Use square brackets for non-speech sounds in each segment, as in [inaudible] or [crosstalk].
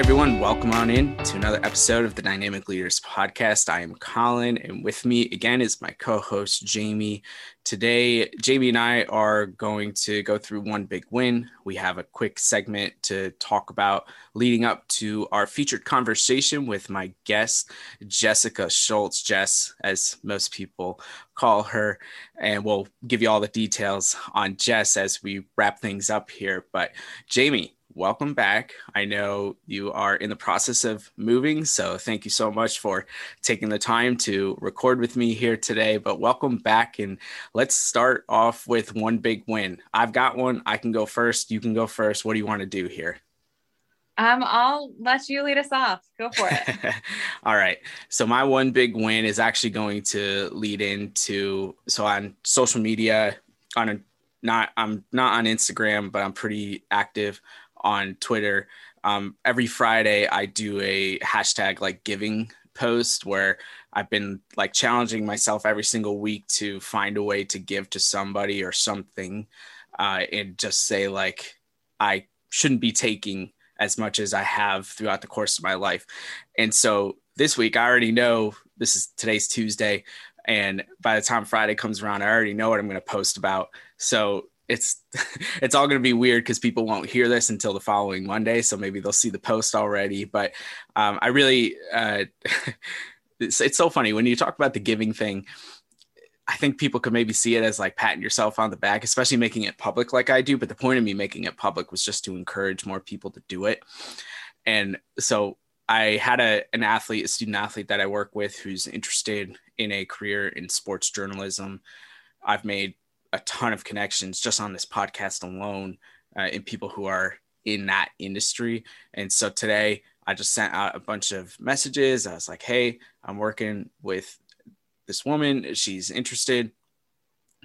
everyone. Welcome on in to another episode of the Dynamic Leaders Podcast. I am Colin, and with me again is my co host, Jamie. Today, Jamie and I are going to go through one big win. We have a quick segment to talk about leading up to our featured conversation with my guest, Jessica Schultz, Jess, as most people call her. And we'll give you all the details on Jess as we wrap things up here. But, Jamie, welcome back. I know you are in the process of moving, so thank you so much for taking the time to record with me here today. But welcome back, and let's start off with one big win. I've got one. I can go first. You can go first. What do you want to do here? Um, I'll let you lead us off. Go for it. [laughs] All right. So my one big win is actually going to lead into so on social media on a not I'm not on Instagram, but I'm pretty active on Twitter. Um, every Friday, I do a hashtag like giving post where I've been like challenging myself every single week to find a way to give to somebody or something uh, and just say, like, I shouldn't be taking as much as I have throughout the course of my life. And so this week, I already know this is today's Tuesday. And by the time Friday comes around, I already know what I'm going to post about. So it's [laughs] it's all going to be weird because people won't hear this until the following Monday. So maybe they'll see the post already. But um, I really, uh, [laughs] it's, it's so funny when you talk about the giving thing. I think people could maybe see it as like patting yourself on the back, especially making it public like I do. But the point of me making it public was just to encourage more people to do it. And so I had a an athlete, a student athlete that I work with who's interested in a career in sports journalism. I've made a ton of connections just on this podcast alone uh, in people who are in that industry. And so today I just sent out a bunch of messages. I was like, hey, I'm working with this woman. She's interested.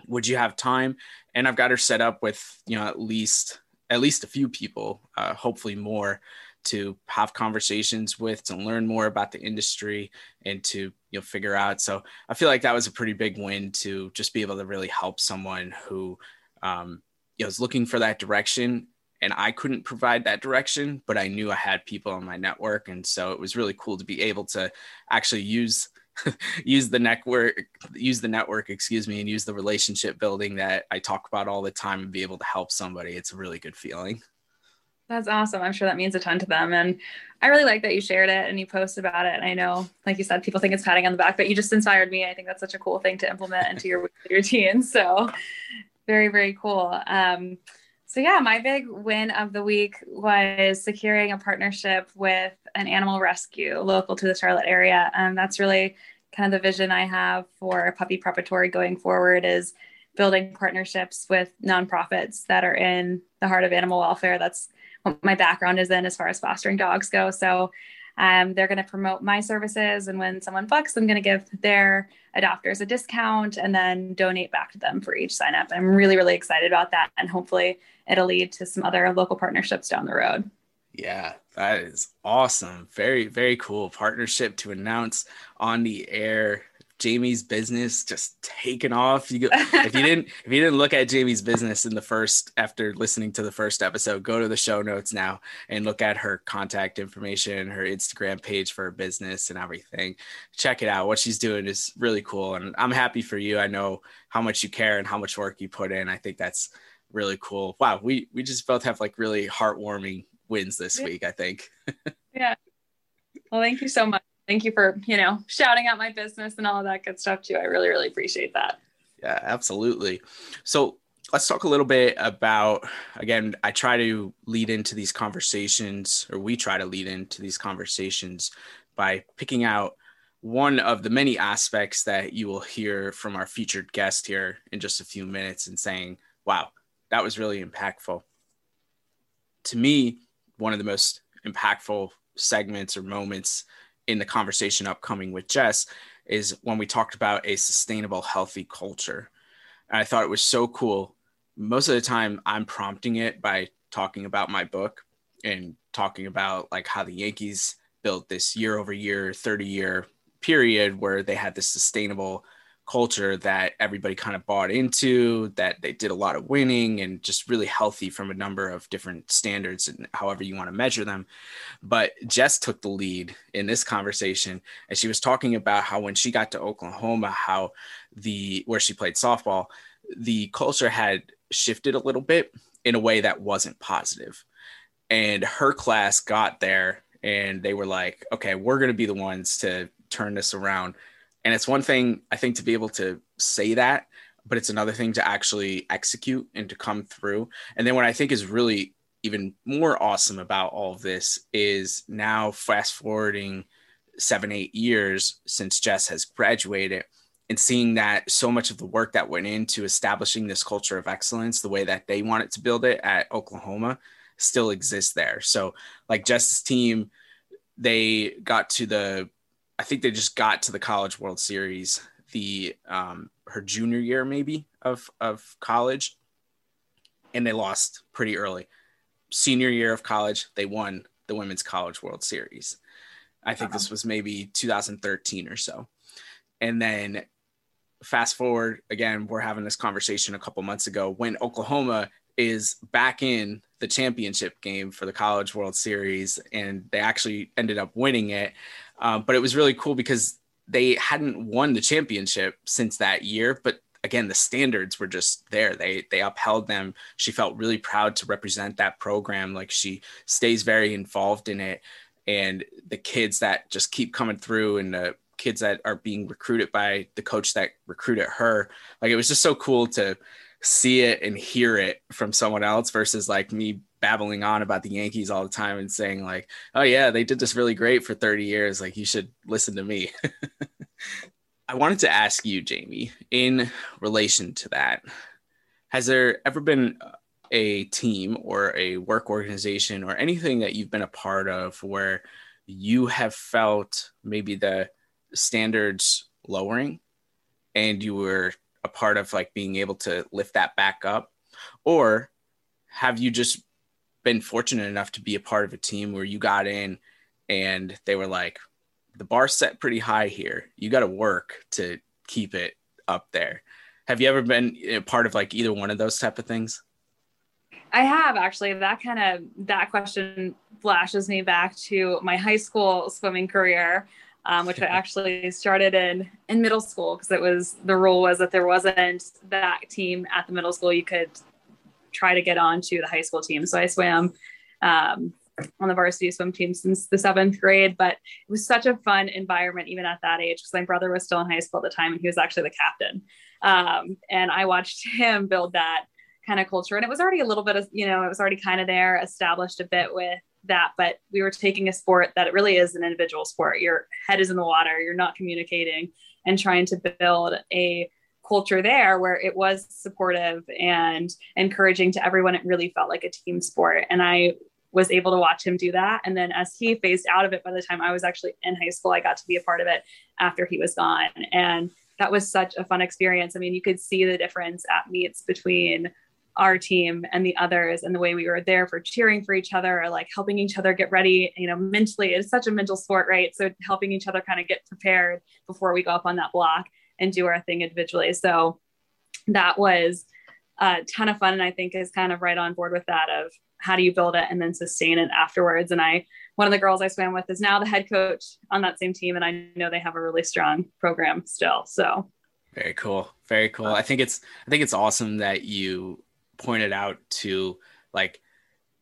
Would you have time? And I've got her set up with, you know, at least at least a few people, uh, hopefully more, to have conversations with to learn more about the industry and to you know figure out. So i feel like that was a pretty big win to just be able to really help someone who um, you know, was looking for that direction. And i couldn't provide that direction but i knew i had people on my network. And so it was really cool to be able to actually use [laughs] use the network use the network excuse me and use the relationship building that i talk about all the time and be able to help somebody. It's a really good feeling that's awesome. I'm sure that means a ton to them. And I really like that you shared it and you posted about it. And I know, like you said, people think it's patting on the back, but you just inspired me. I think that's such a cool thing to implement into your [laughs] routine. So very, very cool. Um, so yeah, my big win of the week was securing a partnership with an animal rescue local to the Charlotte area. And um, that's really kind of the vision I have for puppy preparatory going forward is building partnerships with nonprofits that are in the heart of animal welfare. That's what my background is in as far as fostering dogs go. So um, they're going to promote my services. And when someone bucks, I'm going to give their adopters a discount and then donate back to them for each sign up. I'm really, really excited about that. And hopefully it'll lead to some other local partnerships down the road. Yeah, that is awesome. Very, very cool partnership to announce on the air Jamie's business just taken off. You go, if you [laughs] didn't if you didn't look at Jamie's business in the first after listening to the first episode, go to the show notes now and look at her contact information, her Instagram page for her business and everything. Check it out. What she's doing is really cool and I'm happy for you. I know how much you care and how much work you put in. I think that's really cool. Wow, we we just both have like really heartwarming wins this yeah. week, I think. [laughs] yeah. Well, thank you so much thank you for you know shouting out my business and all of that good stuff too. I really really appreciate that. Yeah absolutely. So let's talk a little bit about again i try to lead into these conversations or we try to lead into these conversations by picking out one of the many aspects that you will hear from our featured guest here in just a few minutes and saying wow that was really impactful. To me one of the most impactful segments or moments in the conversation upcoming with Jess is when we talked about a sustainable, healthy culture. And I thought it was so cool. Most of the time, I'm prompting it by talking about my book and talking about like how the Yankees built this year over year, 30 year period where they had this sustainable culture that everybody kind of bought into, that they did a lot of winning and just really healthy from a number of different standards and however you want to measure them. But Jess took the lead in this conversation and she was talking about how when she got to Oklahoma, how the where she played softball, the culture had shifted a little bit in a way that wasn't positive. And her class got there and they were like, okay, we're going to be the ones to turn this around and it's one thing, I think, to be able to say that, but it's another thing to actually execute and to come through. And then what I think is really even more awesome about all of this is now fast forwarding seven, eight years since Jess has graduated and seeing that so much of the work that went into establishing this culture of excellence, the way that they wanted to build it at Oklahoma, still exists there. So, like Jess's team, they got to the I think they just got to the College World Series the um, her junior year maybe of of college, and they lost pretty early. Senior year of college, they won the Women's College World Series. I think uh-huh. this was maybe 2013 or so, and then fast forward again, we're having this conversation a couple months ago when Oklahoma is back in the championship game for the College World Series, and they actually ended up winning it. Um, but it was really cool because they hadn't won the championship since that year, but again the standards were just there. They they upheld them. She felt really proud to represent that program. Like she stays very involved in it. And the kids that just keep coming through and the kids that are being recruited by the coach that recruited her like it was just so cool to see it and hear it from someone else versus like me babbling on about the Yankees all the time and saying like, "Oh yeah, they did this really great for 30 years. Like you should listen to me." [laughs] I wanted to ask you, Jamie, in relation to that, has there ever been a team or a work organization or anything that you've been a part of where you have felt maybe the standards lowering and you were a part of like being able to lift that back up or have you just been fortunate enough to be a part of a team where you got in and they were like, the bar set pretty high here. You got to work to keep it up there. Have you ever been a part of like either one of those type of things? I have actually. That kind of that question flashes me back to my high school swimming career, um, which I [laughs] actually started in in middle school because it was the rule was that there wasn't that team at the middle school you could try to get on to the high school team. So I swam um, on the varsity swim team since the seventh grade, but it was such a fun environment even at that age because my brother was still in high school at the time and he was actually the captain. Um, and I watched [laughs] him build that kind of culture. And it was already a little bit of, you know, it was already kind of there, established a bit with that, but we were taking a sport that it really is an individual sport. Your head is in the water, you're not communicating and trying to build a culture there where it was supportive and encouraging to everyone. It really felt like a team sport. And I was able to watch him do that. And then as he phased out of it, by the time I was actually in high school, I got to be a part of it after he was gone. And that was such a fun experience. I mean, you could see the difference at meets between our team and the others and the way we were there for cheering for each other or like helping each other get ready you know mentally it's such a mental sport right so helping each other kind of get prepared before we go up on that block and do our thing individually. So that was a ton of fun. And I think is kind of right on board with that of how do you build it and then sustain it afterwards. And I, one of the girls I swam with is now the head coach on that same team. And I know they have a really strong program still. So very cool. Very cool. I think it's, I think it's awesome that you pointed out to like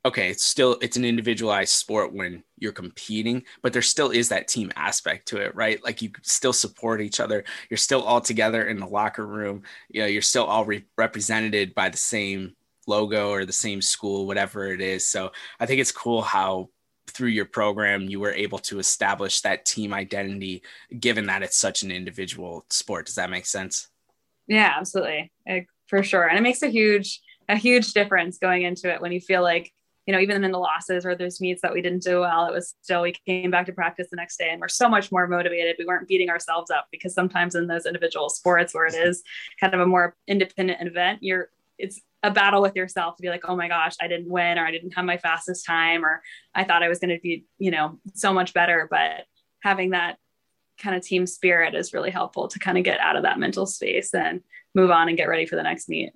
okay, it's still it's an individualized sport when you're competing, but there still is that team aspect to it, right? Like you still support each other. You're still all together in the locker room. You know, you're still all re- represented by the same logo or the same school, whatever it is. So I think it's cool how through your program you were able to establish that team identity, given that it's such an individual sport. Does that make sense? Yeah, absolutely, for sure. And it makes a huge a huge difference going into it when you feel like you know, even in the losses or those meets that we didn't do well, it was still, we came back to practice the next day and we're so much more motivated. We weren't beating ourselves up because sometimes in those individual sports where it is kind of a more independent event, you're, it's a battle with yourself to be like, oh my gosh, I didn't win or I didn't have my fastest time or I thought I was going to be, you know, so much better. But having that kind of team spirit is really helpful to kind of get out of that mental space and move on and get ready for the next meet.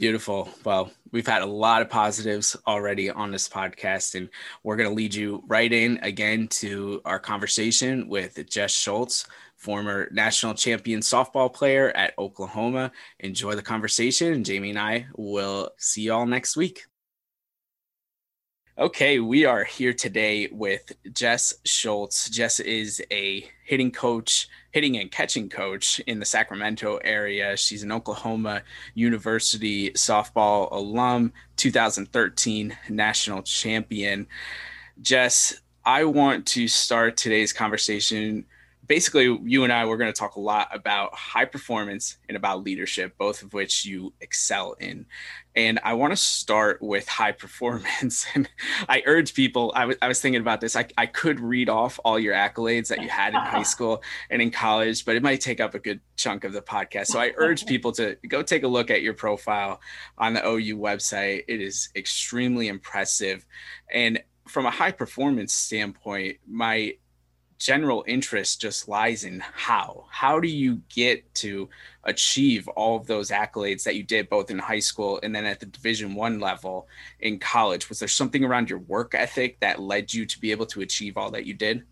Beautiful. Well, we've had a lot of positives already on this podcast, and we're going to lead you right in again to our conversation with Jess Schultz, former national champion softball player at Oklahoma. Enjoy the conversation, and Jamie and I will see you all next week. Okay, we are here today with Jess Schultz. Jess is a hitting coach, hitting and catching coach in the Sacramento area. She's an Oklahoma University softball alum, 2013 national champion. Jess, I want to start today's conversation basically you and I we're going to talk a lot about high performance and about leadership, both of which you excel in. And I want to start with high [laughs] performance. And I urge people, I, w- I was thinking about this. I, I could read off all your accolades that you had in high [laughs] school and in college, but it might take up a good chunk of the podcast. So I urge [laughs] people to go take a look at your profile on the OU website. It is extremely impressive. And from a high performance standpoint, my general interest just lies in how how do you get to achieve all of those accolades that you did both in high school and then at the division one level in college was there something around your work ethic that led you to be able to achieve all that you did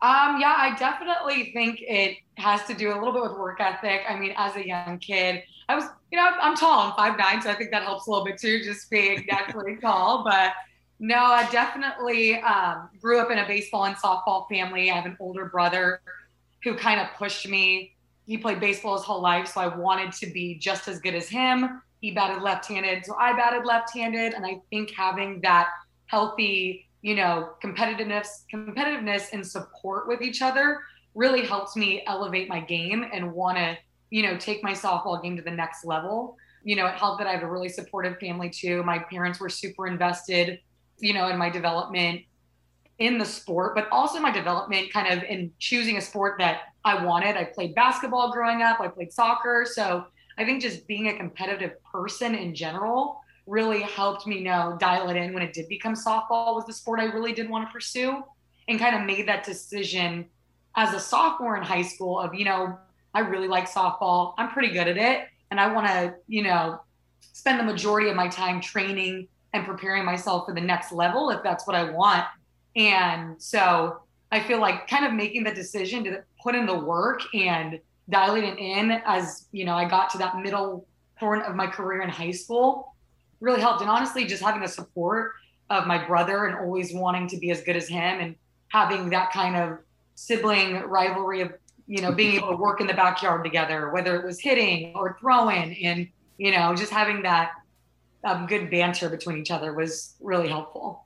um, yeah, I definitely think it has to do a little bit with work ethic. I mean, as a young kid, I was, you know, I'm tall, I'm five nine, so I think that helps a little bit too, just being naturally tall. But no, I definitely um, grew up in a baseball and softball family. I have an older brother who kind of pushed me. He played baseball his whole life, so I wanted to be just as good as him. He batted left-handed, so I batted left-handed, and I think having that healthy, you know, competitiveness, competitiveness and support with each other really helps me elevate my game and want to, you know, take my softball game to the next level. You know, it helped that I have a really supportive family too. My parents were super invested you know, in my development in the sport, but also my development kind of in choosing a sport that I wanted. I played basketball growing up, I played soccer. So I think just being a competitive person in general really helped me know, dial it in when it did become softball was the sport I really did want to pursue and kind of made that decision as a sophomore in high school of, you know, I really like softball. I'm pretty good at it. And I want to, you know, spend the majority of my time training and preparing myself for the next level if that's what I want. And so I feel like kind of making the decision to put in the work and dialing it in as, you know, I got to that middle point of my career in high school really helped. And honestly, just having the support of my brother and always wanting to be as good as him and having that kind of sibling rivalry of, you know, being able to work in the backyard together, whether it was hitting or throwing and, you know, just having that um, good banter between each other was really helpful.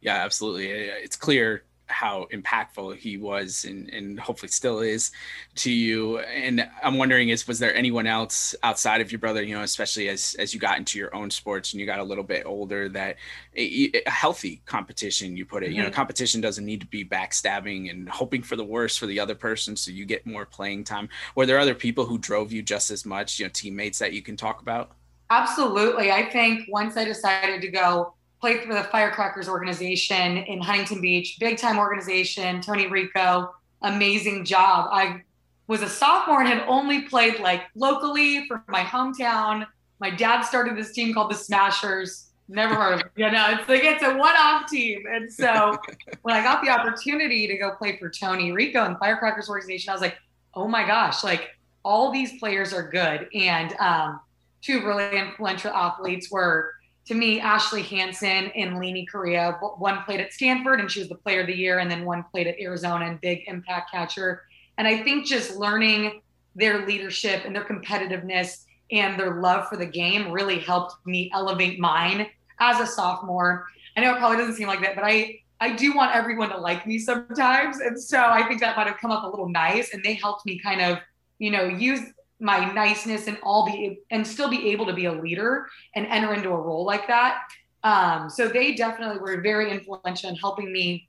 Yeah, absolutely. It's clear how impactful he was and, and hopefully still is to you. And I'm wondering is was there anyone else outside of your brother, you know, especially as as you got into your own sports and you got a little bit older that a, a healthy competition you put it, mm-hmm. you know, mm-hmm. competition doesn't need to be backstabbing and hoping for the worst for the other person so you get more playing time. Were there other people who drove you just as much, you know, teammates that you can talk about? Absolutely. I think once I decided to go play for the Firecrackers organization in Huntington Beach, big time organization, Tony Rico, amazing job. I was a sophomore and had only played like locally for my hometown. My dad started this team called the Smashers. Never heard of it. You know, it's like it's a one-off team. And so [laughs] when I got the opportunity to go play for Tony Rico and Firecrackers organization, I was like, oh my gosh, like all these players are good. And um, two really influential athletes were to me Ashley Hansen and Leni Correa. One played at Stanford and she was the player of the year, and then one played at Arizona and big impact catcher. And I think just learning their leadership and their competitiveness and their love for the game really helped me elevate mine as a sophomore. I know it probably doesn't seem like that, but I I do want everyone to like me sometimes. And so I think that might have come up a little nice and they helped me kind of, you know, use my niceness and all be and still be able to be a leader and enter into a role like that. Um, so they definitely were very influential in helping me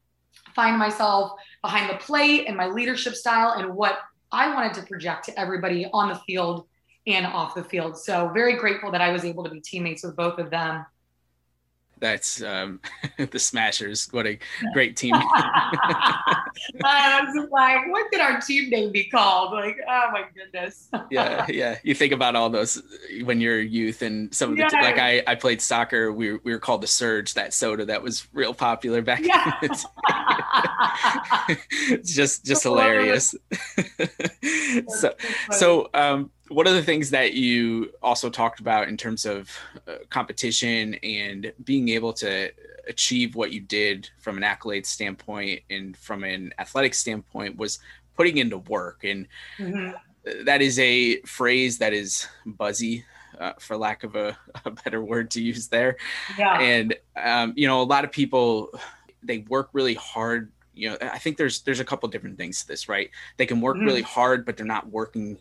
find myself behind the plate and my leadership style and what I wanted to project to everybody on the field and off the field. So very grateful that I was able to be teammates with both of them. That's um, [laughs] the Smashers. What a great [laughs] team. I was like, what could our team name be called? Like, oh my goodness. yeah, yeah. You think about all those when you're youth and some of the yeah. like I, I played soccer. We were, we were called the Surge, that soda that was real popular back yeah. it's [laughs] just just hilarious. so so um one of the things that you also talked about in terms of uh, competition and being able to achieve what you did from an accolade standpoint and from an athletic standpoint was putting into work and mm-hmm. that is a phrase that is buzzy uh, for lack of a, a, better word to use there yeah. and um, you know a lot of people they work really hard you know i think there's there's a couple different things to this right they can work mm-hmm. really hard but they're not working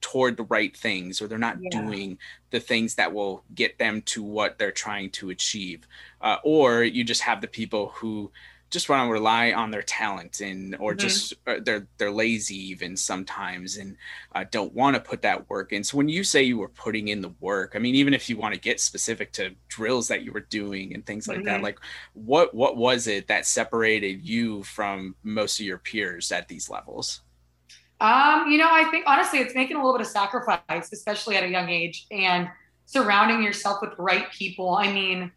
toward the right things or they're not yeah. doing the things that will get them to what they're trying to achieve uh, or you just have the people who just want to rely on their talent and or mm-hmm. just uh, they're they're lazy even sometimes and uh, don't want to put that work in so when you say you were putting in the work i mean even if you want to get specific to drills that you were doing and things like mm-hmm. that like what what was it that separated you from most of your peers at these levels um, you know, I think honestly, it's making a little bit of sacrifice, especially at a young age, and surrounding yourself with the right people. I mean,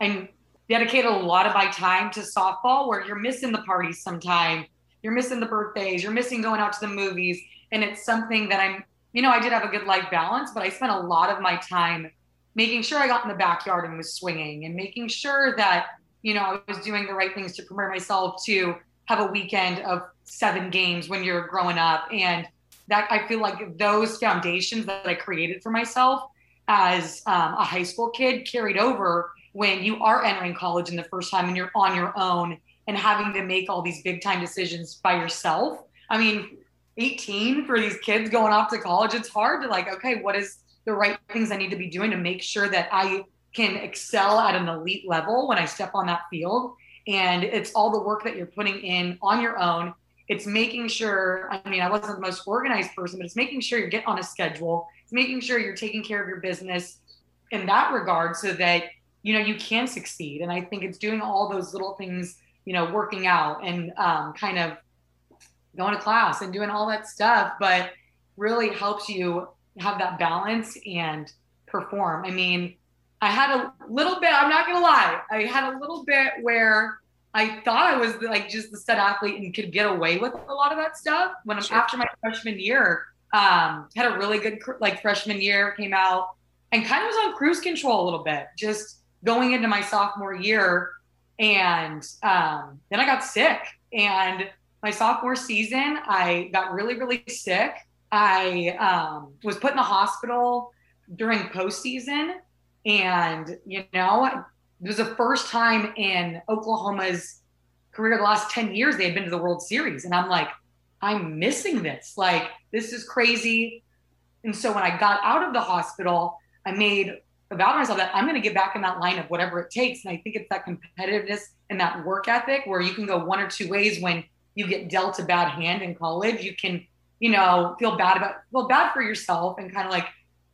I dedicate a lot of my time to softball, where you're missing the parties sometime, you're missing the birthdays, you're missing going out to the movies, and it's something that I'm. You know, I did have a good life balance, but I spent a lot of my time making sure I got in the backyard and was swinging, and making sure that you know I was doing the right things to prepare myself to have a weekend of seven games when you're growing up. And that I feel like those foundations that I created for myself as um, a high school kid carried over when you are entering college in the first time and you're on your own and having to make all these big time decisions by yourself. I mean, 18 for these kids going off to college, it's hard to like, okay, what is the right things I need to be doing to make sure that I can excel at an elite level when I step on that field? And it's all the work that you're putting in on your own it's making sure, I mean, I wasn't the most organized person, but it's making sure you get on a schedule. It's making sure you're taking care of your business in that regard so that, you know, you can succeed. And I think it's doing all those little things, you know, working out and um, kind of going to class and doing all that stuff, but really helps you have that balance and perform. I mean, I had a little bit, I'm not going to lie, I had a little bit where I thought I was like just the set athlete and could get away with a lot of that stuff. When I'm sure. after my freshman year, um, had a really good like freshman year, came out and kind of was on cruise control a little bit, just going into my sophomore year. And um, then I got sick. And my sophomore season, I got really, really sick. I um, was put in the hospital during postseason. And, you know, it was the first time in Oklahoma's career, the last 10 years, they had been to the World Series. And I'm like, I'm missing this. Like, this is crazy. And so when I got out of the hospital, I made a vow to myself that I'm going to get back in that line of whatever it takes. And I think it's that competitiveness and that work ethic where you can go one or two ways when you get dealt a bad hand in college. You can, you know, feel bad about, feel bad for yourself and kind of like,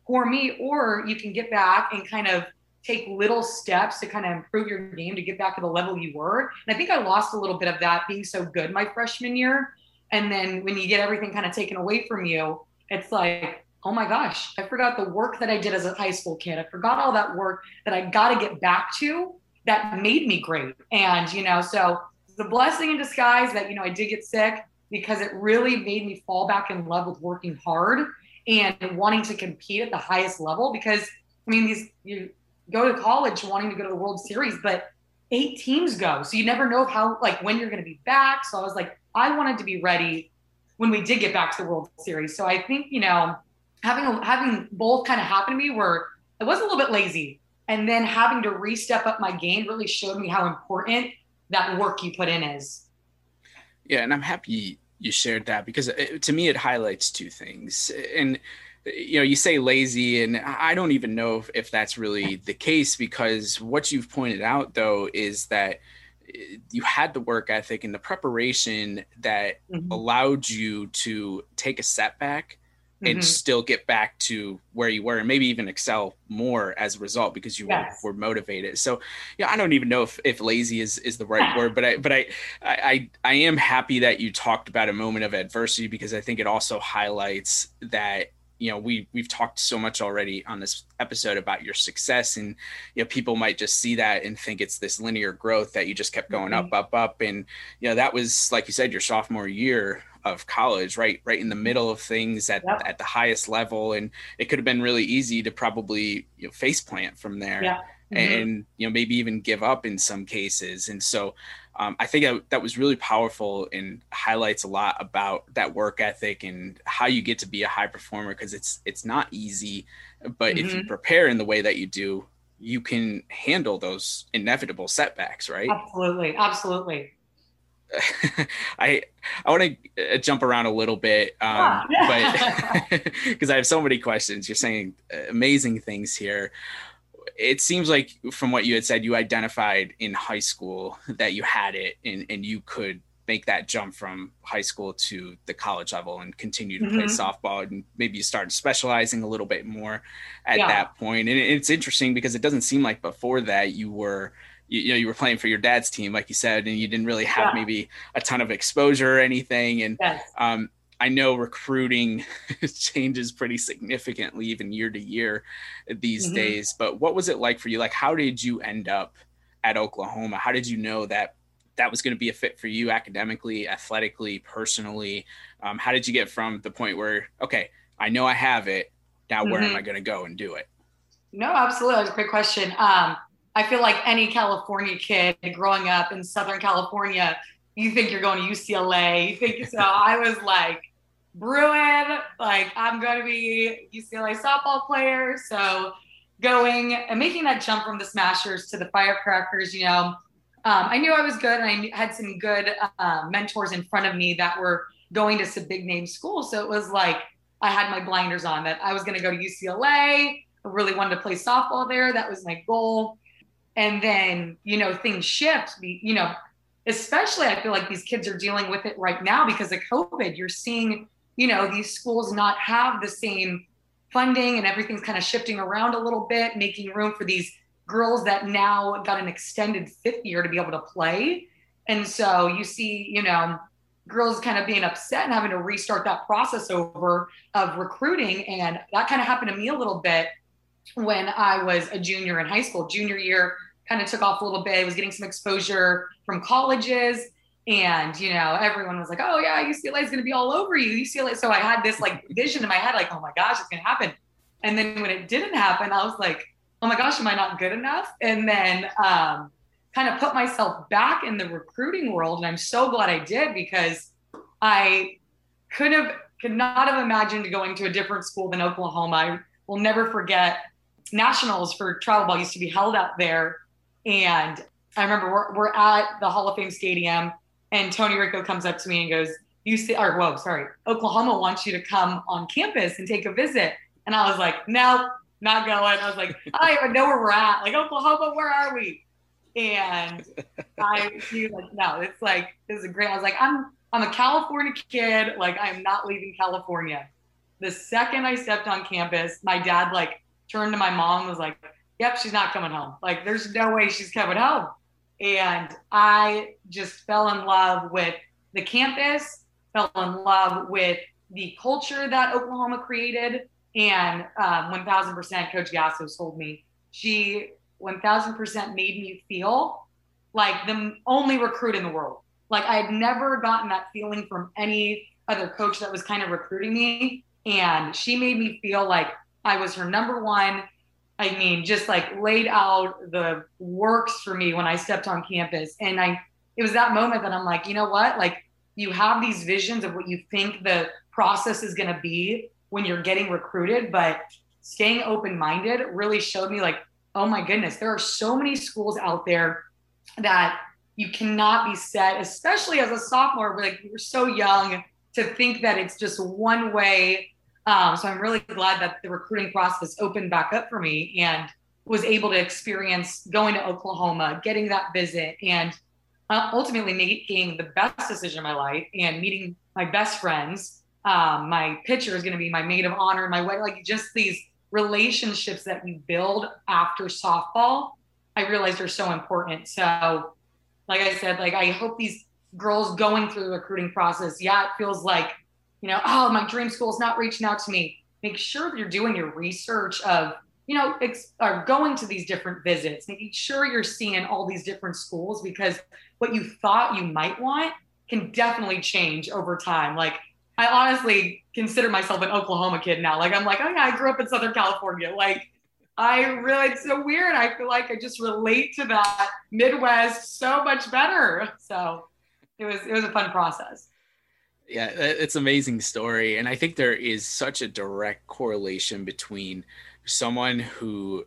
poor me, or you can get back and kind of take little steps to kind of improve your game to get back to the level you were. And I think I lost a little bit of that being so good my freshman year. And then when you get everything kind of taken away from you, it's like, oh my gosh, I forgot the work that I did as a high school kid. I forgot all that work that I got to get back to that made me great. And, you know, so the blessing in disguise that, you know, I did get sick because it really made me fall back in love with working hard and wanting to compete at the highest level because I mean, these you go to college wanting to go to the World Series, but eight teams go. So you never know how, like, when you're to be back. So I was like, I wanted to be ready when we did get back to the World Series. So I think, you know, having, having both kind of happen to me where I was a little bit lazy and then having to re-step up my game really showed me how important that work you put in is. Yeah. And I'm happy you shared that because it, to me, it highlights two things. And you know you say lazy and i don't even know if, if that's really the case because what you've pointed out though is that eh, you had the work ethic and the preparation that mm-hmm. allowed you to take a setback and mm-hmm. still get back to where you were and maybe even excel more as a result because you yes. were, were, motivated so yeah i don't even know if, if lazy is, is the right word but i but I, I i am happy that you talked about a moment of adversity because i think it also highlights that you know we we've talked so much already on this episode about your success and you know people might just see that and think it's this linear growth that you just kept going mm-hmm. up up up and you know that was like you said your sophomore year of college right right in the middle of things at yep. at the highest level and it could have been really easy to probably you know, face plant from there yeah. mm-hmm. and you know maybe even give up in some cases and so um, I think that, that was really powerful and highlights a lot about that work ethic and how you get to be a high performer because it's it's not easy, but mm-hmm. if you mm-hmm. prepare in the way that you do, you can handle those inevitable setbacks, right? Absolutely, absolutely. [laughs] I I want to uh, jump around a little bit, um, yeah. but [laughs] [laughs] because I have so many questions. You're saying amazing things here it seems like from what you had said, you identified in high school that you had it and, and you could make that jump from high school to the college level and continue to mm-hmm. play softball and maybe you started specializing a little bit more at yeah. that point and it's interesting because it doesn't seem like before that you were you, know you were playing for your dad's team like you said and you didn't really have yeah. maybe a ton of exposure or anything and yes. um, I know recruiting [laughs] changes pretty significantly, even year to year these mm-hmm. days. But what was it like for you? Like, how did you end up at Oklahoma? How did you know that that was going to be a fit for you academically, athletically, personally? Um, how did you get from the point where, okay, I know I have it. Now, where mm-hmm. am I going to go and do it? No, absolutely. That was a great question. Um, I feel like any California kid growing up in Southern California, you think you're going to UCLA. You think so. I was like, Bruin, like I'm going to be UCLA softball player. So going and making that jump from the Smashers to the Firecrackers, you know, um, I knew I was good and I had some good uh, mentors in front of me that were going to some big name schools. So it was like I had my blinders on that I was going to go to UCLA. I really wanted to play softball there. That was my goal. And then, you know, things shift. You know, especially I feel like these kids are dealing with it right now because of COVID. You're seeing you know these schools not have the same funding and everything's kind of shifting around a little bit making room for these girls that now got an extended fifth year to be able to play. And so you see you know girls kind of being upset and having to restart that process over of recruiting. And that kind of happened to me a little bit when i was a junior in high school. Junior year kind of took off a little bit. I was getting some exposure from colleges and you know everyone was like oh yeah ucla is going to be all over you ucla so i had this like vision in my head like oh my gosh it's going to happen. And then when it didn't happen i was like oh my gosh am i not good enough? And then um, kind of put myself back in the recruiting world and i'm so glad i did because i could have could not have imagined going to a different school than oklahoma. I will never forget nationals for travel ball used to be held out there. And i remember we're, we're at the hall of fame stadium and Tony Rico comes up to me and goes, "You see, or whoa, sorry, Oklahoma wants you to come on campus and take a visit." And I was like, "No, not going." I was like, "I don't even know where we're at. Like Oklahoma, where are we?" And I, was like, "No, it's like this is great." I was like, "I'm I'm a California kid. Like I am not leaving California." The second I stepped on campus, my dad like turned to my mom was like, "Yep, she's not coming home. Like there's no way she's coming home." And I just fell in love with the campus, fell in love with the culture that Oklahoma created. And um, 1000% Coach Gasso told me she 1000% made me feel like the only recruit in the world. Like I had never gotten that feeling from any other coach that was kind of recruiting me. And she made me feel like I was her number one I mean, just like laid out the works for me when I stepped on campus. And I, it was that moment that I'm like, you know what? Like, you have these visions of what you think the process is going to be when you're getting recruited, but staying open minded really showed me, like, oh my goodness, there are so many schools out there that you cannot be set, especially as a sophomore, like you're so young to think that it's just one way um, so I'm really glad that the recruiting process opened back up for me and was able to experience going to Oklahoma, getting that visit, and uh, ultimately making the best decision of my life and meeting my best friends um, my pitcher is going to be my maid of honor, my way, like just these relationships that you build after softball, I realized are so important. So, like I said, like I hope these girls going through the recruiting process, yeah, it feels like, you know, oh, my dream school is not reaching out to me. Make sure you're doing your research of, you know, ex- or going to these different visits, making sure you're seeing all these different schools because what you thought you might want can definitely change over time. Like I honestly consider myself an Oklahoma kid now. Like I'm like, oh yeah, I grew up in Southern California. Like I really, it's so weird. I feel like I just relate to that Midwest so much better. So it was it was a fun process. Yeah, it's amazing story, and I think there is such a direct correlation between someone who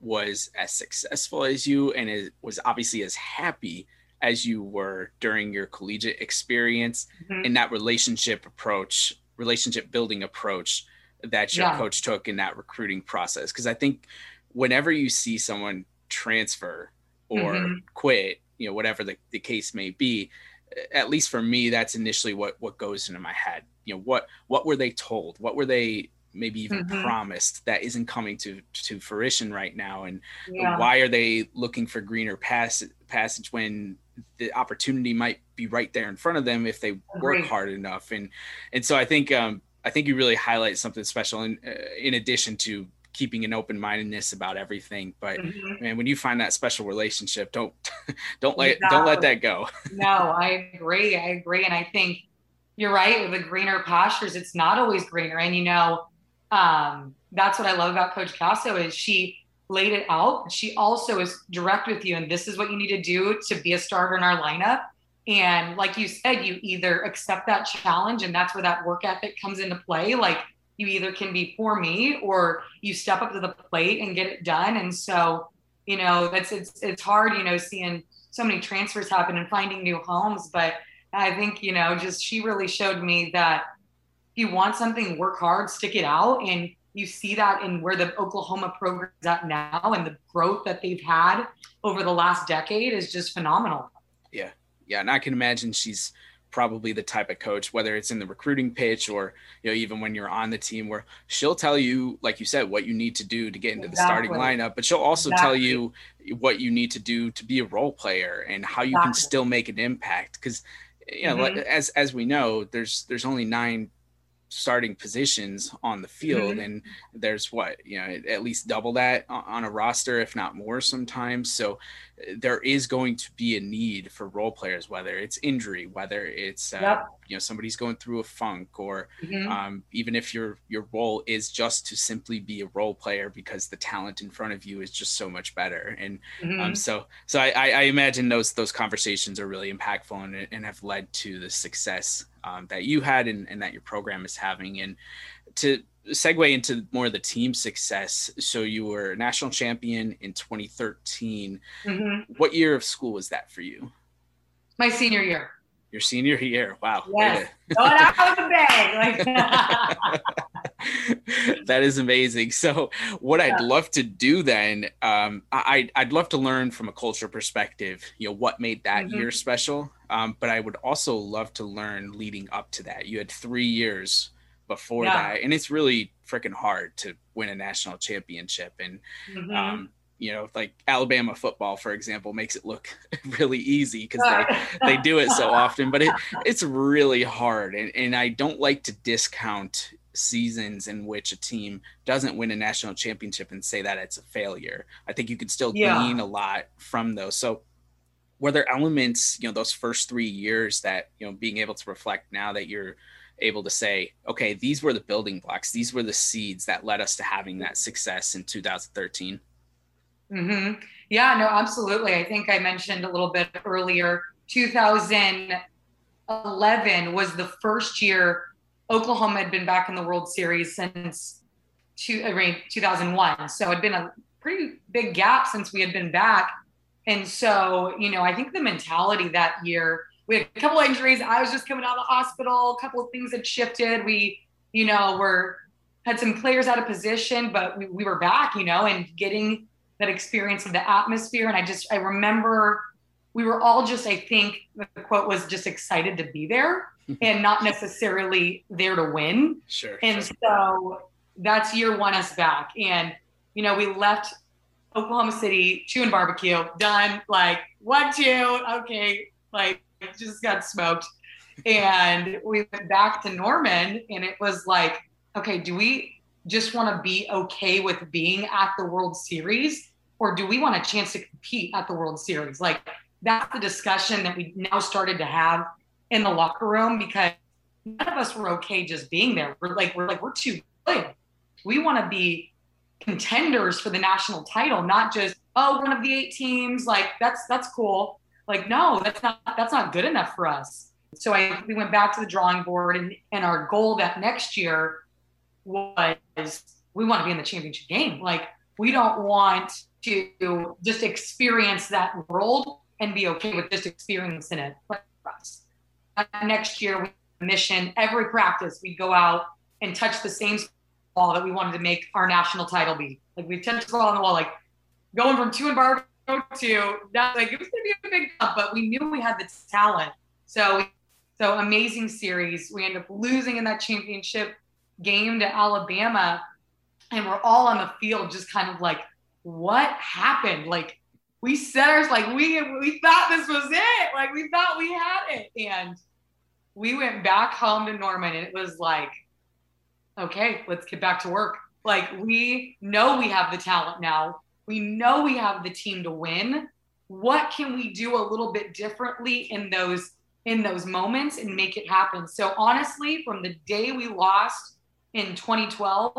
was as successful as you and is, was obviously as happy as you were during your collegiate experience mm-hmm. and that relationship approach relationship building approach that your yeah. coach took in that recruiting process because i think whenever you see someone transfer or mm-hmm. quit you know whatever the, the case may be at least for me that's initially what what goes into my head. You know what what were they told? What were they maybe even mm-hmm. promised that isn't coming to to fruition right now? And yeah. why are they looking for greener pass, passage when the opportunity might be right there in front of them if they work hard enough? And and so i think um i think you really highlight something special in uh, in addition to keeping an open mindedness about everything but mm-hmm. man when you find that special relationship don't [laughs] don't let exactly. don't let that go [laughs] no i agree i agree and i think you're right with the greener pastures it's not always greener and you know um that's what i love about coach Gasso is she laid it out. She also is direct with you, and this is what you need to do to be a starter in our lineup. And like you said, you either accept that challenge, and that's where that work ethic comes into play. Like you either can be for me, or you step up to the plate and get it done. And so, you know, that's it's it's hard, you know, seeing so many transfers happen and finding new homes. But I think you know, just she really showed me that if you want something, work hard, stick it out, and you see that in where the Oklahoma program is at now and the growth that they've had over the last decade is just phenomenal. Yeah. Yeah. And I can imagine she's probably the type of coach, whether it's in the recruiting pitch or, you know, even when you're on the team where she'll tell you, like you said, what you need to do to get into exactly. the starting lineup, but she'll also exactly. tell you what you need to do to be a role player and how you exactly. can still make an impact. Cause, you know, mm-hmm. as, as we know, there's, there's only nine starting positions on the field mm-hmm. and there's what you know at least double that on a roster if not more sometimes so there is going to be a need for role players, whether it's injury, whether it's uh, yep. you know somebody's going through a funk, or mm-hmm. um, even if your your role is just to simply be a role player because the talent in front of you is just so much better. And um, mm-hmm. um, so so I, I, imagine those those conversations are really impactful and, and have led to the success um, that you had and, and that your program is having. And to segue into more of the team success. So you were national champion in 2013. Mm-hmm. What year of school was that for you? My senior year. Your senior year. Wow. Yes. Going [laughs] out of the bag. [laughs] [laughs] that is amazing. So what yeah. I'd love to do then, um, I, I'd love to learn from a culture perspective, you know, what made that mm-hmm. year special. Um, but I would also love to learn leading up to that. You had three years before yeah. that, and it's really freaking hard to win a national championship. And mm-hmm. um, you know, like Alabama football, for example, makes it look [laughs] really easy because they, [laughs] they do it so often, but it, it's really hard. And, and I don't like to discount seasons in which a team doesn't win a national championship and say that it's a failure. I think you can still yeah. gain a lot from those. So were there elements, you know, those first three years that, you know, being able to reflect now that you're able to say, okay, these were the building blocks, these were the seeds that led us to having that success in 2013? Mm-hmm. Yeah, no, absolutely. I think I mentioned a little bit earlier, 2011 was the first year Oklahoma had been back in the World Series since two, I mean, 2001. So it'd been a pretty big gap since we had been back. And so, you know, I think the mentality that year we had a couple injuries. I was just coming out of the hospital. A couple of things had shifted. We, you know, were had some players out of position, but we, we were back, you know, and getting that experience of the atmosphere. And I just I remember we were all just, I think the quote was just excited to be there. [laughs] and not necessarily there to win. Sure. And sure. so that's year one us back. And, you know, we left Oklahoma City, chewing barbecue, done, like one, two, okay, like just got smoked. And we went back to Norman and it was like, okay, do we just want to be okay with being at the World Series? Or do we want a chance to compete at the World Series? Like that's the discussion that we now started to have in the locker room because none of us were okay just being there. We're like, we're like, we're too good. We want to be contenders for the national title, not just, oh, one of the eight teams. Like that's that's cool. Like, no, that's not that's not good enough for us. So I we went back to the drawing board and, and our goal that next year was we want to be in the championship game. Like we don't want to just experience that world and be okay with just experiencing it for us. Uh, next year, we mission every practice we go out and touch the same ball that we wanted to make our national title be. Like we touched the ball on the wall, like going from two and bar to that. Like it was to be a big jump, but we knew we had the talent. So, so amazing series. We end up losing in that championship game to Alabama, and we're all on the field, just kind of like, what happened? Like we said ours like we we thought this was it. Like we thought we had it. And we went back home to Norman and it was like, okay, let's get back to work. Like we know we have the talent now. We know we have the team to win. What can we do a little bit differently in those in those moments and make it happen? So honestly, from the day we lost in 2012,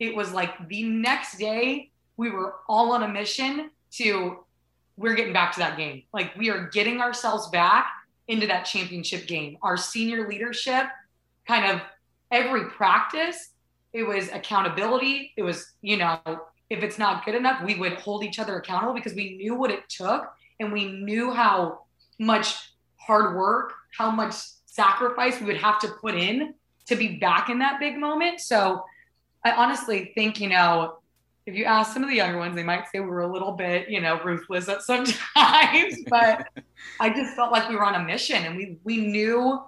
it was like the next day we were all on a mission to we're getting back to that game. Like we are getting ourselves back into that championship game. Our senior leadership kind of every practice, it was accountability. It was, you know, if it's not good enough, we would hold each other accountable because we knew what it took and we knew how much hard work, how much sacrifice we would have to put in to be back in that big moment. So I honestly think, you know, if you ask some of the younger ones, they might say we were a little bit, you know, ruthless at [laughs] some times, but [laughs] I just felt like we were on a mission and we we knew,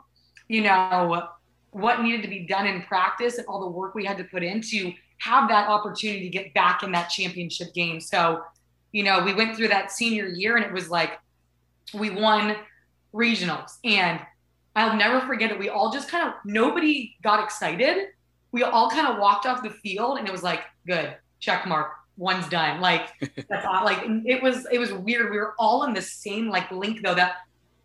you know, what needed to be done in practice and all the work we had to put in to have that opportunity to get back in that championship game. So, you know, we went through that senior year and it was like we won regionals and I'll never forget it. We all just kind of nobody got excited. We all kind of walked off the field and it was like, good check mark one's done like [laughs] that's all, like it was it was weird we were all in the same like link though that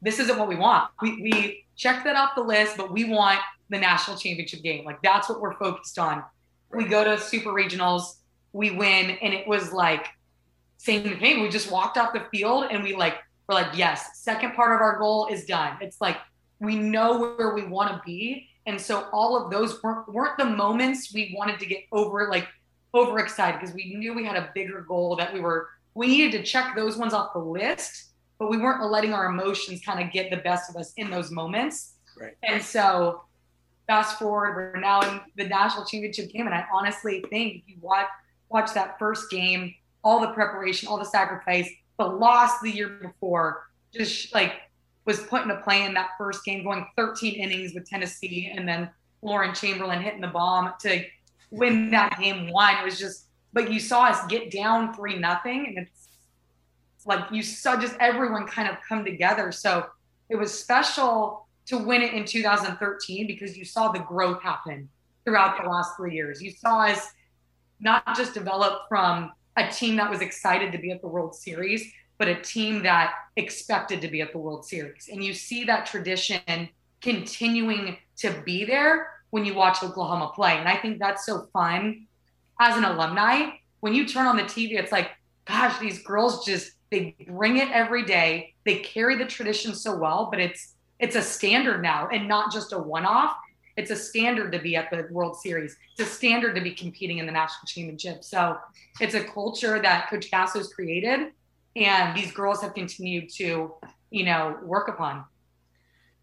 this isn't what we want we we checked that off the list but we want the national championship game like that's what we're focused on we go to super regionals we win and it was like same thing we just walked off the field and we like we're like yes second part of our goal is done it's like we know where we want to be and so all of those weren't, weren't the moments we wanted to get over like overexcited because we knew we had a bigger goal that we were we needed to check those ones off the list, but we weren't letting our emotions kind of get the best of us in those moments. Right. And so fast forward, we're now in the national championship game. And I honestly think if you watch watch that first game, all the preparation, all the sacrifice, the loss the year before, just like was put into play in that first game, going 13 innings with Tennessee, and then Lauren Chamberlain hitting the bomb to win that game one. It was just, but you saw us get down three nothing, and it's like you saw just everyone kind of come together. So it was special to win it in 2013 because you saw the growth happen throughout the last three years. You saw us not just develop from a team that was excited to be at the World Series, but a team that expected to be at the World Series. And you see that tradition continuing to be there when you watch Oklahoma play. And I think that's so fun as an alumni. When you turn on the TV, it's like, gosh, these girls just they bring it every day. They carry the tradition so well, but it's it's a standard now and not just a one-off. It's a standard to be at the World Series. It's a standard to be competing in the national championship. So it's a culture that Coach Gasso's created and these girls have continued to, you know, work upon.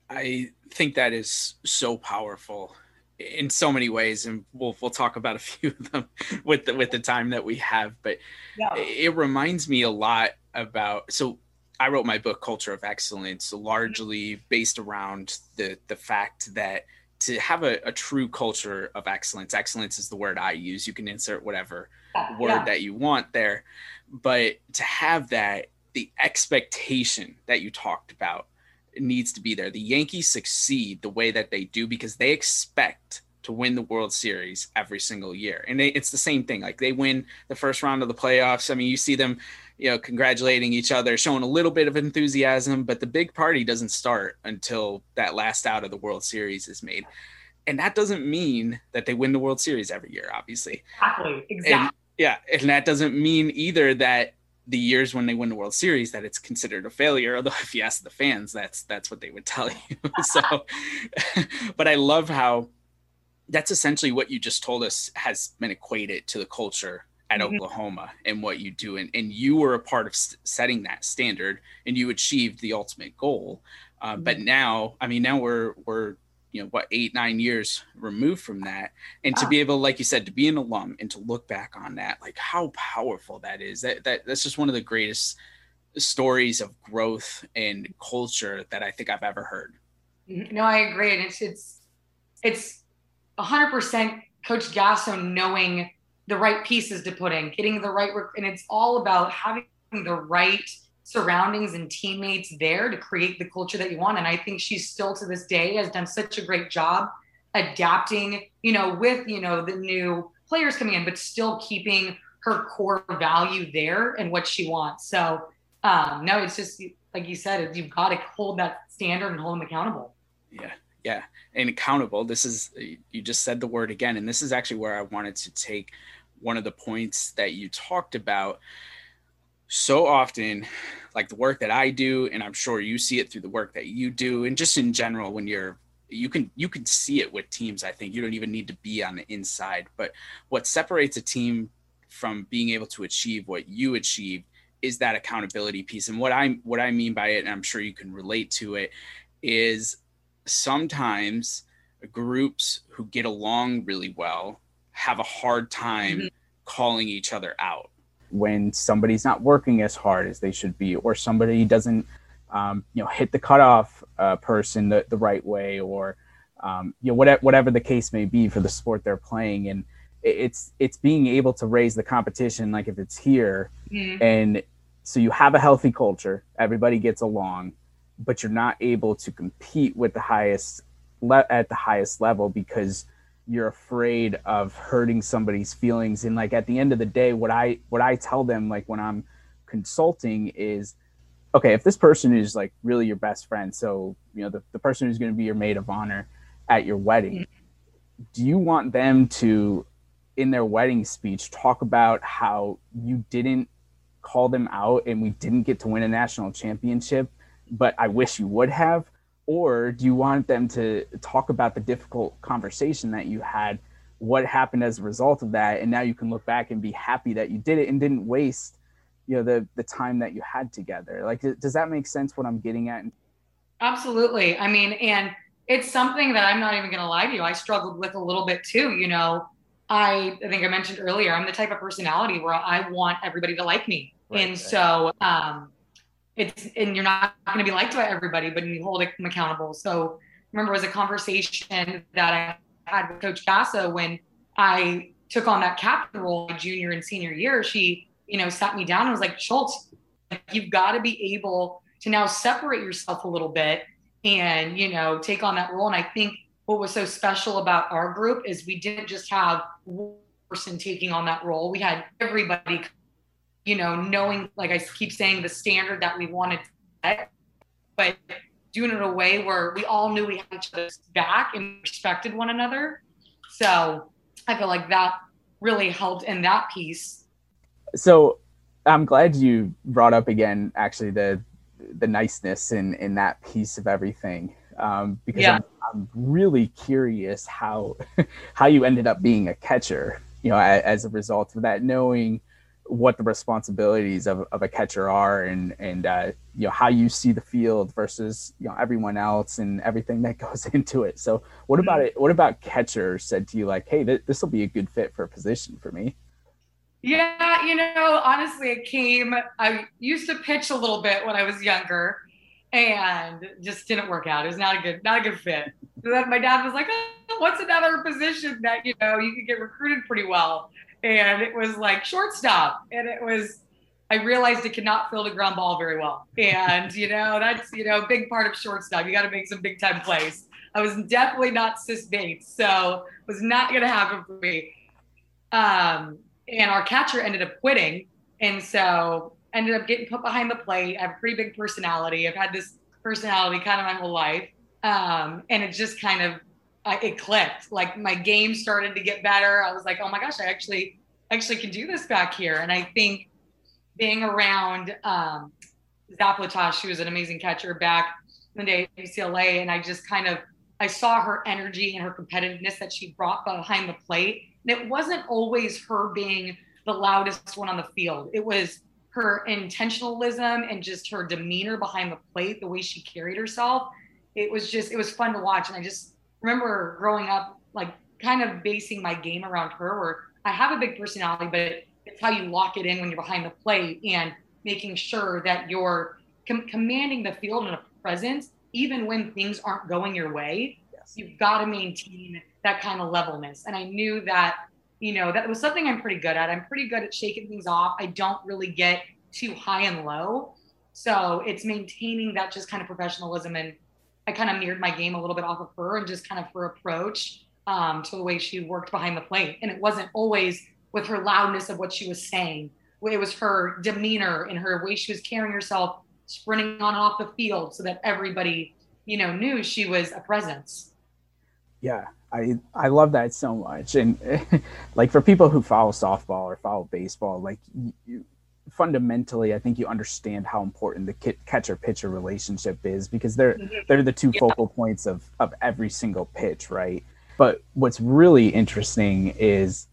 I think that is so powerful in so many ways, and we'll we'll talk about a [laughs] few of them with the with the time that we have. But yeah. it reminds me a lot about so I wrote my book Culture of Excellence largely based around the the fact that to have a, a true culture of excellence, excellence is the word I use. You can insert whatever Yeah, word yeah. that you want there, but to have that the expectation that you talked about needs to be there. The Yankees succeed the way that they do because they expect to win the World Series every single year. And they, it's the same thing. Like they win the first round of the playoffs. I mean, you see them, you know, congratulating each other, showing a little bit of enthusiasm, but the big party doesn't start until that last out of the World Series is made. And that doesn't mean that they win the World Series every year, obviously. Exactly. Exactly. And yeah, and that doesn't mean either that the years when they win the World Series that it's considered a failure. Although if you ask the fans, that's that's what they would tell you. [laughs] so, [laughs] but I love how that's essentially what you just told us has been equated to the culture at Mhm. Oklahoma and what you do, and and you were a part of s- setting that standard, and you achieved the ultimate goal. Uh, But now, I mean, now we're we're you know what eight nine years removed from that. And to be able like you said to be an alum and to look back on that like how powerful that is. That, that that's just one of the greatest stories of growth and culture that i think i've ever heard. No, I agree, and it's it's it's hundred percent Coach Gasso knowing the right pieces to put in, getting the right, work. and it's all about having the right surroundings and teammates there to create the culture that you want. And I think she's still to this day has done such a great job adapting, you know, with you know the new players coming in, but still keeping her core value there and what she wants. So um, no, it's just like you said, you've got to hold that standard and hold them accountable. yeah yeah and accountable this is you just said the word again and this is actually where i wanted to take one of the points that you talked about so often like the work that i do and i'm sure you see it through the work that you do and just in general when you're you can you can see it with teams i think. You don't even need to be on the inside but what separates a team from being able to achieve what you achieved is that accountability piece and what i what i mean by it and i'm sure you can relate to it is sometimes groups who get along really well have a hard time Mhm. calling each other out when somebody's not working as hard as they should be or somebody doesn't um, you know hit the cutoff uh, person the, the right way or um, you know whatever, whatever the case may be for the sport they're playing and it's it's being able to raise the competition like if it's here Mhm. and so you have a healthy culture everybody gets along but you're not able to compete with the highest le- at the highest level because you're afraid of hurting somebody's feelings. And like at the end of the day what i what i tell them like when i'm consulting is okay if this person is like really your best friend so you know the, the person who's going to be your maid of honor at your wedding mm-hmm. do you want them to in their wedding speech talk about how you didn't call them out and we didn't get to win a national championship but i wish you would have or do you want them to talk about the difficult conversation that you had what happened as a result of that and now you can look back and be happy that you did it and didn't waste you know the the time that you had together like does that make sense what i'm getting at Absolutely. I mean, and it's something that I'm not even going to lie to you. I struggled with a little bit too. You know, I, I think I mentioned earlier, I'm the type of personality where I want everybody to like me. Right, and right. so, um, it's, and you're not going to be liked by everybody, but you hold them accountable. So remember, it was a conversation that I had with Coach Gasso when I took on that captain role my junior and senior year. She, you know, sat me down and was like, Shults, you've got to be able to now separate yourself a little bit and you know take on that role and i think what was so special about our group is we didn't just have one person taking on that role we had everybody you know knowing like i keep saying the standard that we wanted to set but doing it in a way where we all knew we had each other's back and respected one another so i feel like that really helped in that piece so i'm glad you brought up again actually the the niceness in in that piece of everything um, because Yeah. I'm, I'm really curious how [laughs] how you ended up being a catcher you know a, as a result of that knowing what the responsibilities of, of a catcher are and and uh, you know how you see the field versus you know everyone else and everything that [laughs] goes into it so what about it what about catcher said to you like hey th- this will be a good fit for a position for me Yeah, you know, honestly, it came. I used to pitch a little bit when I was younger, and just didn't work out. It was not a good, not a good fit. So then my dad was like, oh, "What's another position that you know you could get recruited pretty well?" And it was like shortstop, and it was. I realized it cannot field a ground ball very well, and you know that's you know a big part of shortstop. You got to make some big time plays. I was definitely not Sis Bates, so was not going to happen for me. Um, and our catcher ended up quitting, and so ended up getting put behind the plate. I have a pretty big personality. I've had this personality kind of my whole life, um, and it just kind of it clicked. Like my game started to get better. I was like, oh my gosh, I actually actually can do this back here. And I think being around um, Zaplatosh, who was an amazing catcher back in the day at UCLA, and I just kind of I saw her energy and her competitiveness that she brought behind the plate. And it wasn't always her being the loudest one on the field. It was her intentionalism and just her demeanor behind the plate, the way she carried herself. It was just, it was fun to watch. And I just remember growing up, like kind of basing my game around her, where I have a big personality, but it's how you lock it in when you're behind the plate and making sure that you're com- commanding the field in a presence even when things aren't going your way, yes. you've got to maintain that kind of levelness. And I knew that, you know, that was something I'm pretty good at. I'm pretty good at shaking things off. I don't really get too high and low. So it's maintaining that just kind of professionalism. And I kind of mirrored my game a little bit off of her and just kind of her approach um, to the way she worked behind the plate. And it wasn't always with her loudness of what she was saying. It was her demeanor and her way she was carrying herself sprinting on off the field so that everybody, you know, knew she was a presence. Yeah, I I love that so much, and [laughs] like for people who follow softball or follow baseball, like you, fundamentally, I think you understand how important the catcher pitcher relationship is because they're mm-hmm. they're the two yeah. focal points of of every single pitch, right? But what's really interesting is,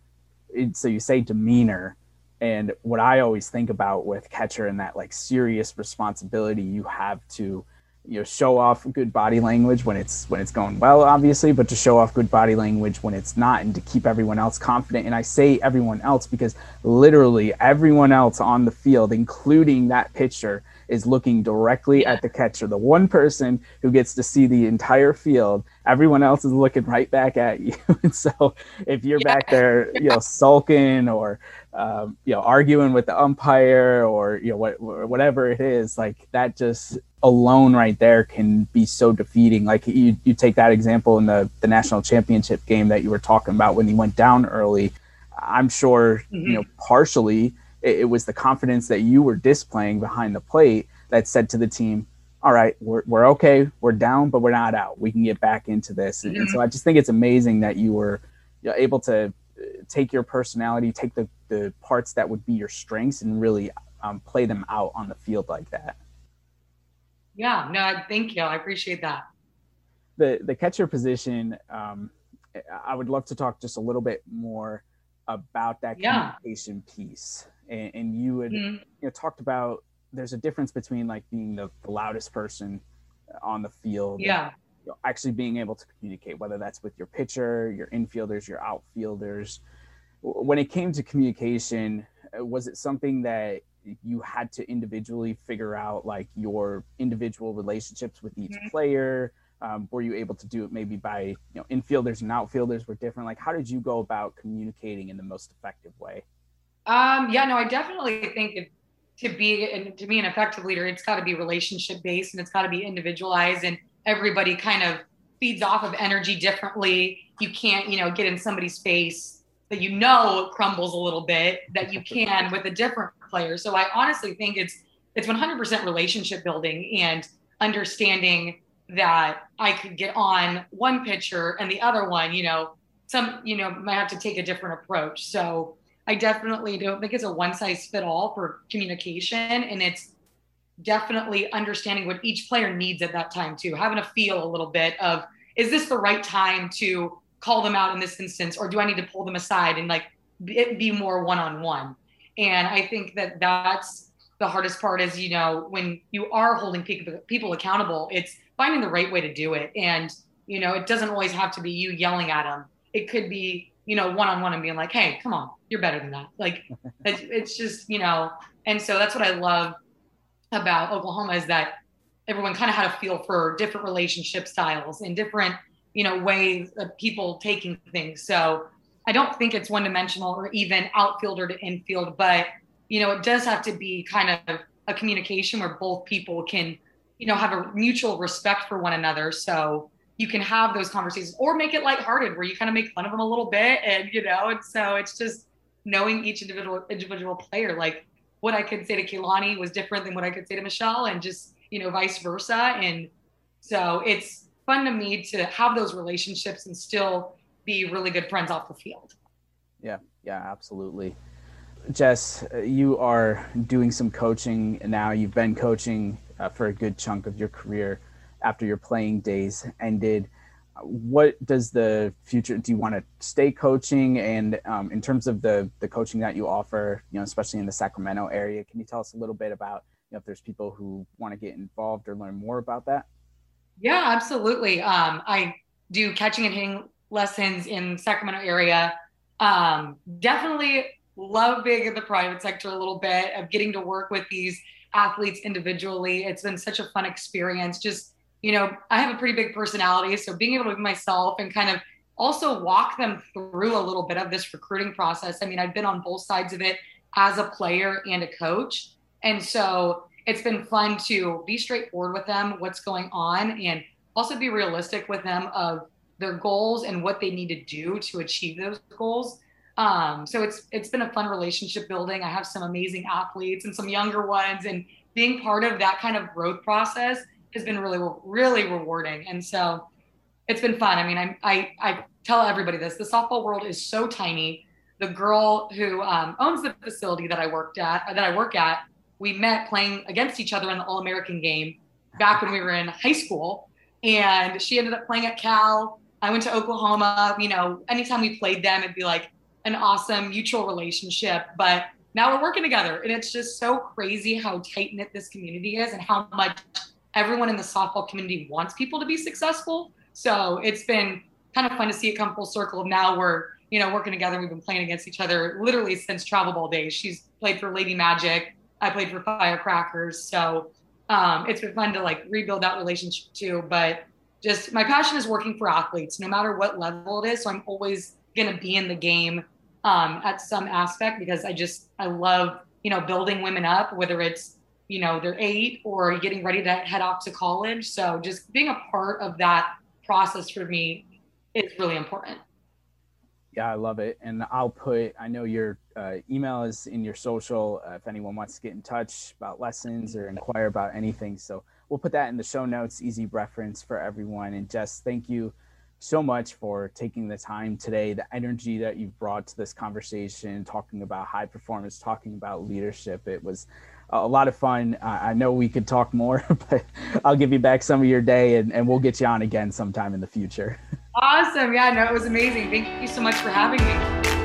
so you say demeanor, and what I always think about with catcher and that like serious responsibility you have to, you know, show off good body language when it's when it's going well, obviously, but to show off good body language when it's not, and to keep everyone else confident. And I say everyone else because literally everyone else on the field, including that pitcher, is looking directly at the catcher. The one person who gets to see the entire field, everyone else is looking right back at you. [laughs] and so if you're yeah. back there, you know, sulking or um, you know arguing with the umpire or you know what whatever it is, like that just alone right there can be so defeating. Like you you take that example in the the national championship game that you were talking about when he went down early. I'm sure mm-hmm. you know partially it, it was the confidence that you were displaying behind the plate that said to the team, all right, we're, we're okay, we're down, but we're not out. We can get back into this. And, and so I just think it's amazing that you were you know, able to uh, take your personality, take the, the parts that would be your strengths and really um, play them out on the field like that. Yeah, no, thank you. I appreciate that. The, the catcher position, um, I would love to talk just a little bit more about that yeah. communication piece and, and you had mm-hmm. you know talked about there's a difference between like being the, the loudest person on the field yeah and, you know, actually being able to communicate whether that's with your pitcher your infielders your outfielders when it came to communication uh, was it something that you had to individually figure out like your individual relationships with each mm-hmm. player um, were you able to do it maybe by you know infielders and outfielders were different like how did you go about communicating in the most effective way um, yeah, no, I definitely think to be and to be an effective leader, it's got to be relationship based and it's got to be individualized, and everybody kind of feeds off of energy differently. You can't, you know, get in somebody's face that you know crumbles a little bit that you can with a different player. So I honestly think it's it's 100% relationship building and understanding that I could get on one pitcher and the other one, you know, some, you know, might have to take a different approach. So I definitely don't think it's a one size fit all for communication. And it's definitely understanding what each player needs at that time, too. Having a feel a little bit of, is this the right time to call them out in this instance? Or do I need to pull them aside and like it be more one on one? And I think that that's the hardest part is, you know, when you are holding people, people accountable, it's finding the right way to do it. And, you know, it doesn't always have to be you yelling at them. It could be you know, one on one and being like, hey, come on, you're better than that. Like, [laughs] it's, it's just, you know, and so that's what I love about Oklahoma is that everyone kind of had a feel for different relationship styles and different, you know, ways of people taking things. So I don't think it's one dimensional or even outfielder to infield, but, you know, it does have to be kind of a communication where both people can, you know, have a mutual respect for one another. So, you can have those conversations or make it lighthearted where you kind of make fun of them a little bit and you know and so it's just knowing each individual individual player. Like what i could say to Keilani was different than what i could say to michelle and just you know vice versa. And so it's fun to me to have those relationships and still be really good friends off the field. Yeah. Yeah absolutely. Jess uh, you are doing some coaching now. You've been coaching uh, for a good chunk of your career after your playing days ended. What does the future do you want to stay coaching? And um, in terms of the the coaching that you offer you know especially in the sacramento area can you tell us a little bit about you know if there's people who want to get involved or learn more about that? Yeah absolutely. Um, i do catching and hitting lessons in sacramento area. Um, definitely love being in the private sector a little bit of getting to work with these athletes individually it's been such a fun experience just you know, I have a pretty big personality. So being able to be myself and kind of also walk them through a little bit of this recruiting process. I mean, I've been on both sides of it as a player and a coach. And so it's been fun to be straightforward with them, what's going on, and also be realistic with them of their goals and what they need to do to achieve those goals. Um, so it's it's been a fun relationship building. I have some amazing athletes and some younger ones, and being part of that kind of growth process has been really, really rewarding. And so it's been fun. I mean, I, I, I tell everybody this, the softball world is so tiny. The girl who um, owns the facility that I worked at, that I work at, we met playing against each other in the All American game back when we were in high school. And she ended up playing at Cal. I went to Oklahoma. You know, anytime we played them, it'd be like an awesome mutual relationship. But now we're working together. And it's just so crazy how tight knit this community is and how much everyone in the softball community wants people to be successful. So it's been kind of fun to see it come full circle. Now we're, you know, working together. We've been playing against each other literally since travel ball days. She's played for Lady Magic. I played for Firecrackers. So um, it's been fun to like rebuild that relationship too. But just my passion is working for athletes, no matter what level it is. So I'm always going to be in the game um, at some aspect because I just, I love, you know, building women up, whether it's you know they're eight or getting ready to head off to college. So just being a part of that process for me is really important. Yeah i love it. And i'll put i know your uh, email is in your social uh, if anyone wants to get in touch about lessons or inquire about anything. So we'll put that in the show notes easy reference for everyone. And just thank you so much for taking the time today the energy that you've brought to this conversation talking about high performance talking about leadership it was a lot of fun. I know we could talk more, [laughs] but I'll give you back some of your day and, and we'll get you on again sometime in the future. [laughs] Awesome. Yeah, no, it was amazing. Thank you so much for having me.